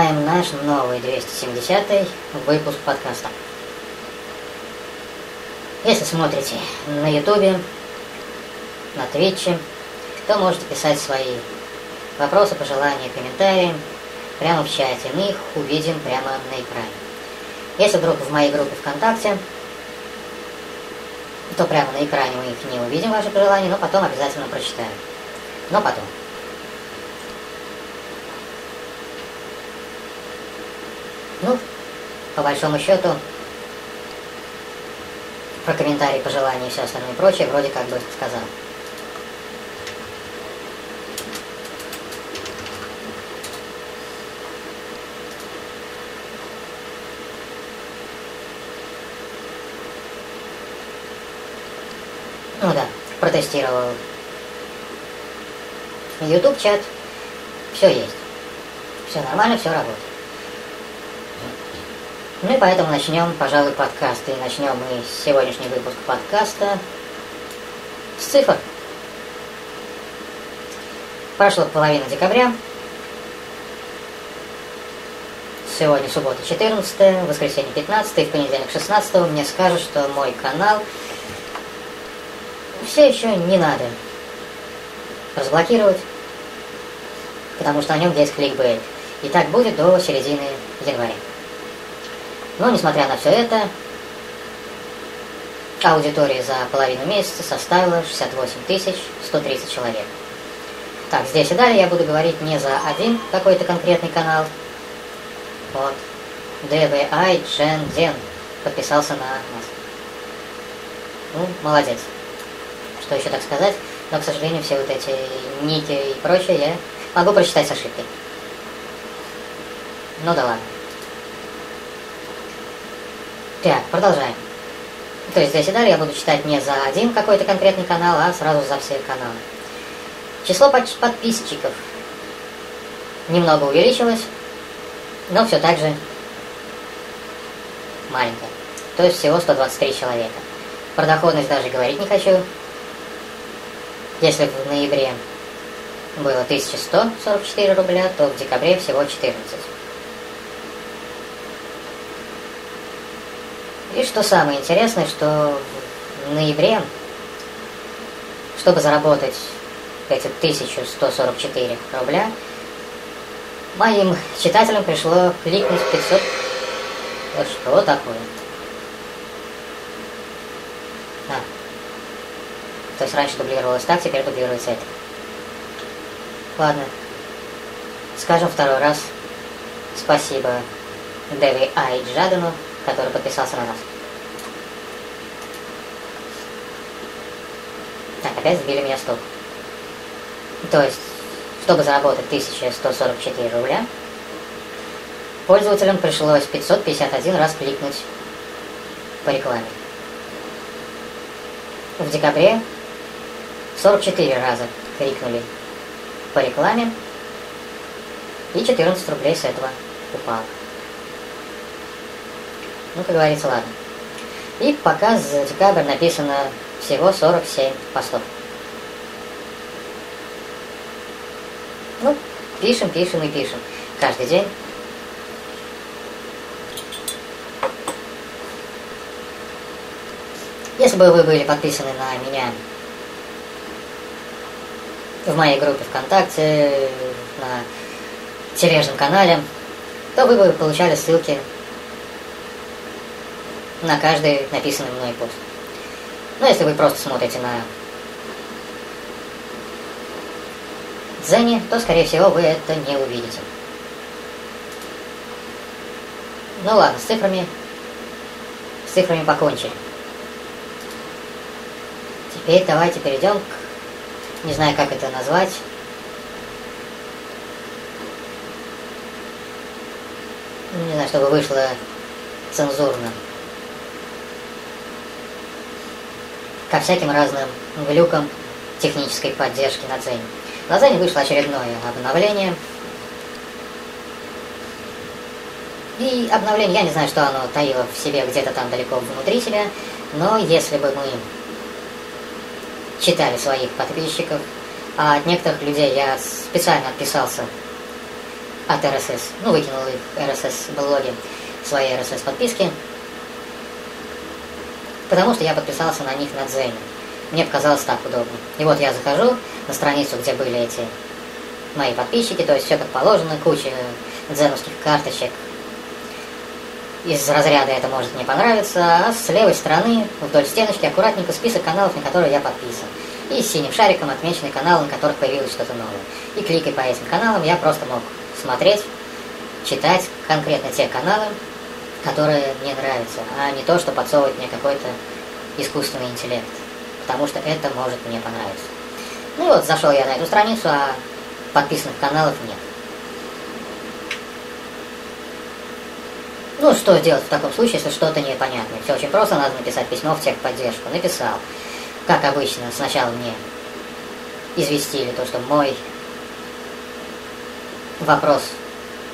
Начинаем наш новый 270 выпуск подкаста. Если смотрите на ютубе, на твитче, то можете писать свои вопросы, пожелания, комментарии прямо в чате. Мы их увидим прямо на экране. Если вдруг в моей группе ВКонтакте, то прямо на экране мы их не увидим, ваши пожелания, но потом обязательно прочитаем. Но потом. Ну, по большому счету, про комментарии, пожелания и все остальное прочее вроде как бы сказал. Ну да, протестировал YouTube чат, все есть. Все нормально, все работает. Ну и поэтому начнем, пожалуй, подкаст. И начнем мы сегодняшний выпуск подкаста с цифр. Прошло половина декабря. Сегодня суббота 14, воскресенье 15, и в понедельник 16 мне скажут, что мой канал все еще не надо разблокировать, потому что на нем есть кликбейт. И так будет до середины января. Но, несмотря на все это, аудитория за половину месяца составила 68 130 человек. Так, здесь и далее я буду говорить не за один какой-то конкретный канал. Вот. DVI Chen Ден подписался на нас. Ну, молодец. Что еще так сказать? Но, к сожалению, все вот эти ники и прочее я могу прочитать с ошибкой. Ну да ладно. Так, продолжаем. То есть здесь и далее я буду читать не за один какой-то конкретный канал, а сразу за все каналы. Число подписчиков немного увеличилось, но все так же маленькое. То есть всего 123 человека. Про доходность даже говорить не хочу. Если в ноябре было 1144 рубля, то в декабре всего 14. И что самое интересное, что в ноябре, чтобы заработать эти 1144 рубля, моим читателям пришло кликнуть 500... Что такое? А. То есть раньше дублировалось так, теперь дублируется это. Ладно. Скажем второй раз спасибо Дэви Ай Джадану который подписался на нас. Так, опять сбили меня с толку. То есть, чтобы заработать 1144 рубля, пользователям пришлось 551 раз кликнуть по рекламе. В декабре 44 раза кликнули по рекламе, и 14 рублей с этого упало. Ну, как говорится, ладно. И пока за декабрь написано всего 47 постов. Ну, пишем, пишем и пишем. Каждый день. Если бы вы были подписаны на меня в моей группе ВКонтакте, на тележном канале, то вы бы получали ссылки на каждый написанный мной пост. Но если вы просто смотрите на Дзене, то, скорее всего, вы это не увидите. Ну ладно, с цифрами, с цифрами покончили. Теперь давайте перейдем к, не знаю, как это назвать, не знаю, чтобы вышло цензурно. Ко всяким разным глюкам технической поддержки на Дзене. На Дзене вышло очередное обновление. И обновление, я не знаю, что оно таило в себе где-то там далеко внутри себя, но если бы мы читали своих подписчиков, а от некоторых людей я специально отписался от RSS, ну, выкинул их RSS-блоги, свои RSS-подписки, потому что я подписался на них на Дзене. Мне показалось так удобно. И вот я захожу на страницу, где были эти мои подписчики, то есть все как положено, куча дзеновских карточек. Из разряда это может не понравиться, а с левой стороны вдоль стеночки аккуратненько список каналов, на которые я подписан. И синим шариком отмечены каналы, на которых появилось что-то новое. И кликая по этим каналам, я просто мог смотреть, читать конкретно те каналы, которые мне нравятся, а не то, что подсовывает мне какой-то искусственный интеллект. Потому что это может мне понравиться. Ну и вот зашел я на эту страницу, а подписанных каналов нет. Ну, что делать в таком случае, если что-то непонятно? Все очень просто, надо написать письмо в техподдержку. Написал. Как обычно, сначала мне известили то, что мой вопрос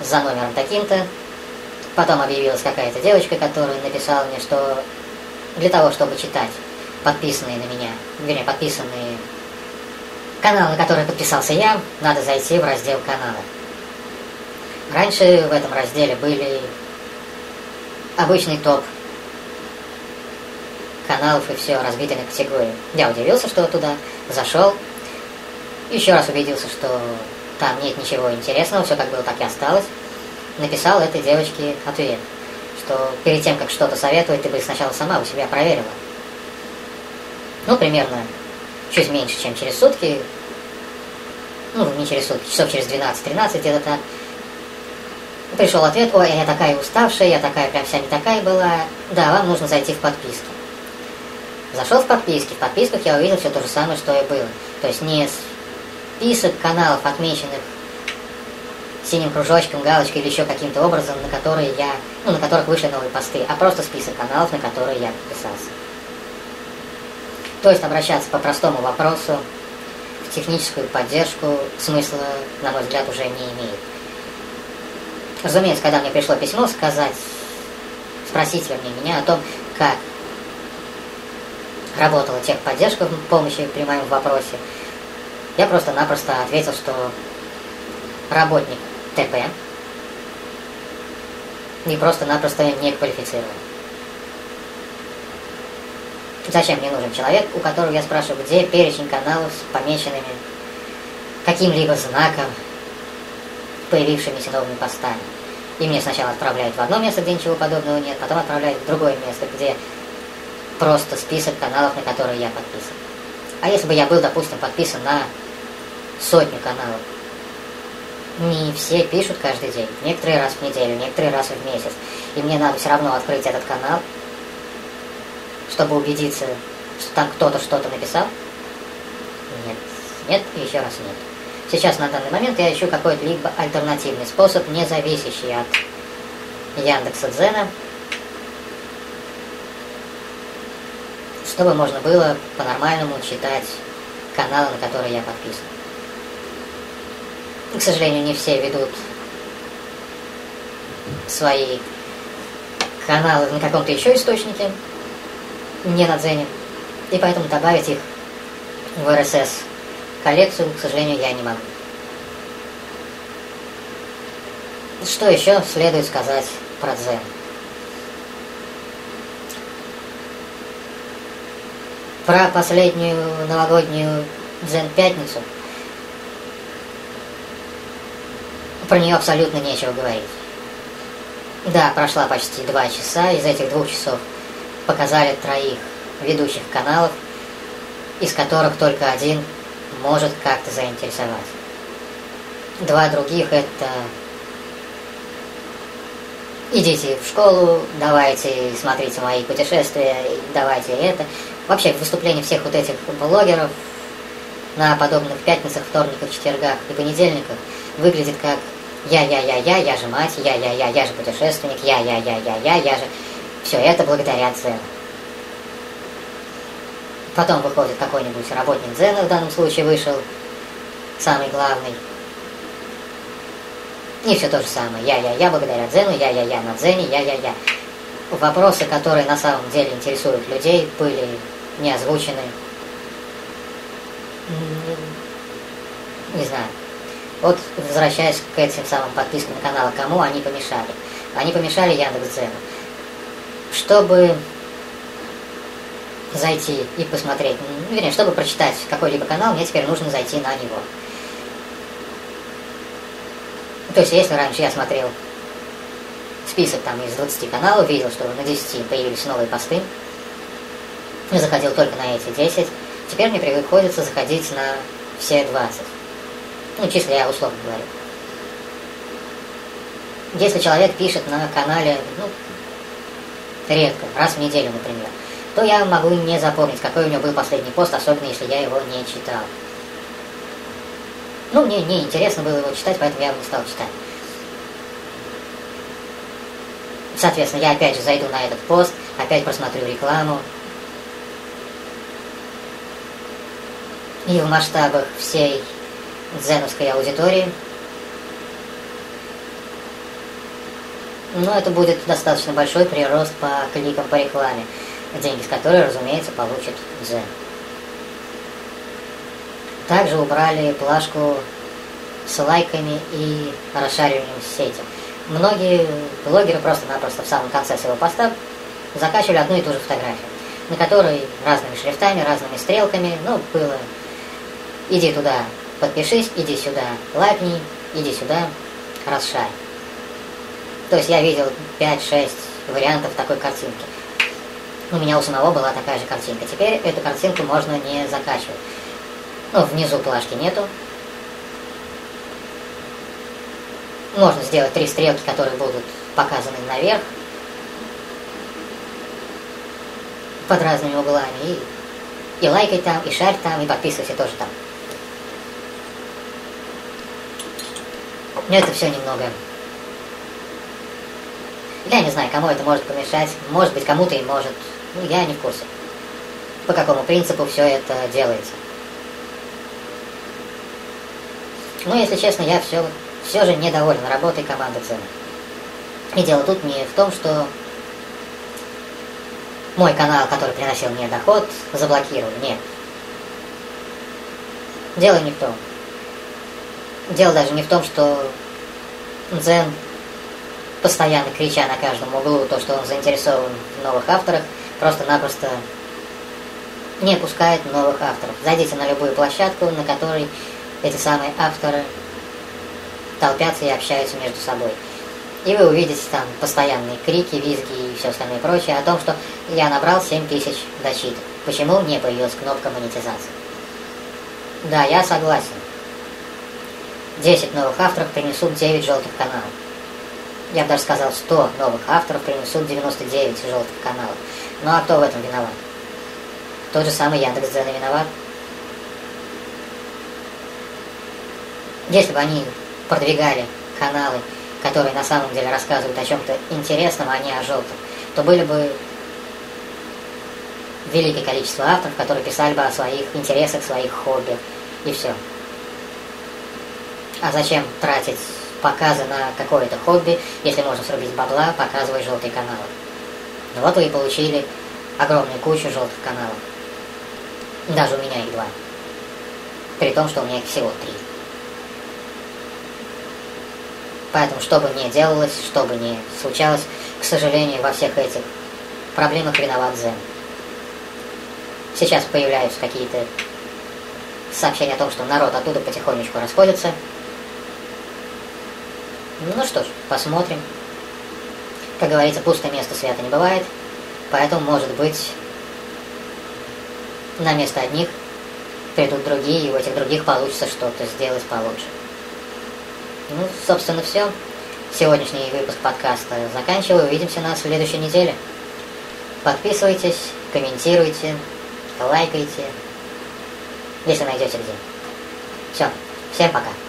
за номером таким-то. Потом объявилась какая-то девочка, которая написала мне, что для того, чтобы читать подписанные на меня, вернее, подписанные каналы, на которые подписался я, надо зайти в раздел канала. Раньше в этом разделе были обычный топ каналов и все разбиты на категории. Я удивился, что туда зашел, еще раз убедился, что там нет ничего интересного, все как было, так и осталось. Написал этой девочке ответ, что перед тем, как что-то советовать, ты бы сначала сама у себя проверила. Ну, примерно чуть меньше, чем через сутки, ну, не через сутки, часов через 12-13 где-то Пришел ответ, ой, я такая уставшая, я такая прям вся не такая была. Да, вам нужно зайти в подписки. Зашел в подписки. В подписках я увидел все то же самое, что и было. То есть не список каналов, отмеченных синим кружочком, галочкой или еще каким-то образом, на которые я, ну, на которых вышли новые посты, а просто список каналов, на которые я подписался. То есть обращаться по простому вопросу в техническую поддержку смысла, на мой взгляд, уже не имеет. Разумеется, когда мне пришло письмо сказать, спросить, вернее, меня о том, как работала техподдержка в помощи при моем вопросе, я просто-напросто ответил, что работник ТП и просто-напросто не квалифицирован. Зачем мне нужен человек, у которого я спрашиваю, где перечень каналов с помеченными каким-либо знаком, появившимися новыми постами. И мне сначала отправляют в одно место, где ничего подобного нет, потом отправляют в другое место, где просто список каналов, на которые я подписан. А если бы я был, допустим, подписан на сотню каналов, не все пишут каждый день. Некоторые раз в неделю, некоторые раз в месяц. И мне надо все равно открыть этот канал, чтобы убедиться, что там кто-то что-то написал. Нет. Нет и еще раз нет. Сейчас на данный момент я ищу какой-то либо альтернативный способ, не зависящий от Яндекса Дзена, чтобы можно было по-нормальному читать каналы, на которые я подписан. К сожалению, не все ведут свои каналы на каком-то еще источнике, не на Дзене, и поэтому добавить их в RSS коллекцию, к сожалению, я не могу. Что еще следует сказать про Дзен? Про последнюю новогоднюю Дзен-пятницу про нее абсолютно нечего говорить. Да, прошла почти два часа, из этих двух часов показали троих ведущих каналов, из которых только один может как-то заинтересовать. Два других это идите в школу, давайте смотрите мои путешествия, давайте это. Вообще выступление всех вот этих блогеров на подобных пятницах, вторниках, четвергах и понедельниках выглядит как я-я-я-я, я же мать, я-я-я, я же путешественник, я-я-я-я-я, я же... Все это благодаря Дзену. Потом выходит какой-нибудь работник Дзена, в данном случае вышел, самый главный. И все то же самое. Я-я-я благодаря Дзену, я-я-я на Дзене, я-я-я. Вопросы, которые на самом деле интересуют людей, были не озвучены. Не знаю. Вот возвращаясь к этим самым подпискам на канал, кому они помешали? Они помешали Яндекс.Дзену. Чтобы зайти и посмотреть, ну, вернее, чтобы прочитать какой-либо канал, мне теперь нужно зайти на него. То есть, если раньше я смотрел список там из 20 каналов, видел, что на 10 появились новые посты, заходил только на эти 10, теперь мне приходится заходить на все 20. Ну, чисто я условно говорю. Если человек пишет на канале, ну, редко, раз в неделю, например, то я могу не запомнить, какой у него был последний пост, особенно если я его не читал. Ну, мне не интересно было его читать, поэтому я его не стал читать. Соответственно, я опять же зайду на этот пост, опять просмотрю рекламу. И в масштабах всей дзеновской аудитории но это будет достаточно большой прирост по кликам по рекламе деньги с которой, разумеется, получит Дзен. Также убрали плашку с лайками и расшариванием сети. Многие блогеры просто-напросто в самом конце своего поста закачивали одну и ту же фотографию, на которой разными шрифтами, разными стрелками, ну, было «иди туда, подпишись, иди сюда, лайкни, иди сюда, расшарь». То есть я видел 5-6 вариантов такой картинки. У меня у самого была такая же картинка. Теперь эту картинку можно не закачивать. Ну, внизу плашки нету. Можно сделать три стрелки, которые будут показаны наверх. Под разными углами. И, и лайкай там, и шарь там, и подписывайся тоже там. Но это все немного... Я не знаю, кому это может помешать. Может быть, кому-то и может. Ну, я не в курсе, по какому принципу все это делается. Но, если честно, я все, все же недоволен работой команды Цена. И дело тут не в том, что мой канал, который приносил мне доход, заблокировали. Нет. Дело не в том. Дело даже не в том, что Дзен, постоянно крича на каждом углу то, что он заинтересован в новых авторах, просто-напросто не пускает новых авторов. Зайдите на любую площадку, на которой эти самые авторы толпятся и общаются между собой. И вы увидите там постоянные крики, визги и все остальное прочее о том, что я набрал 7000 дочиток. Почему не появилась кнопка монетизации? Да, я согласен. 10 новых авторов принесут 9 желтых каналов. Я бы даже сказал, 100 новых авторов принесут 99 желтых каналов. Ну а кто в этом виноват? Тот же самый Яндекс.Дзен виноват. Если бы они продвигали каналы, которые на самом деле рассказывают о чем-то интересном, а не о желтом, то были бы великое количество авторов, которые писали бы о своих интересах, своих хобби, и все. А зачем тратить показы на какое-то хобби, если можно срубить бабла, показывая желтые каналы? Ну вот вы и получили огромную кучу желтых каналов. Даже у меня их два. При том, что у меня их всего три. Поэтому, что бы ни делалось, что бы ни случалось, к сожалению, во всех этих проблемах виноват Зен. Сейчас появляются какие-то сообщения о том, что народ оттуда потихонечку расходится. Ну что ж, посмотрим. Как говорится, пустое место свято не бывает. Поэтому, может быть, на место одних придут другие, и у этих других получится что-то сделать получше. Ну, собственно, все. Сегодняшний выпуск подкаста заканчиваю. Увидимся на следующей неделе. Подписывайтесь, комментируйте, лайкайте, если найдете где. Все. Всем пока.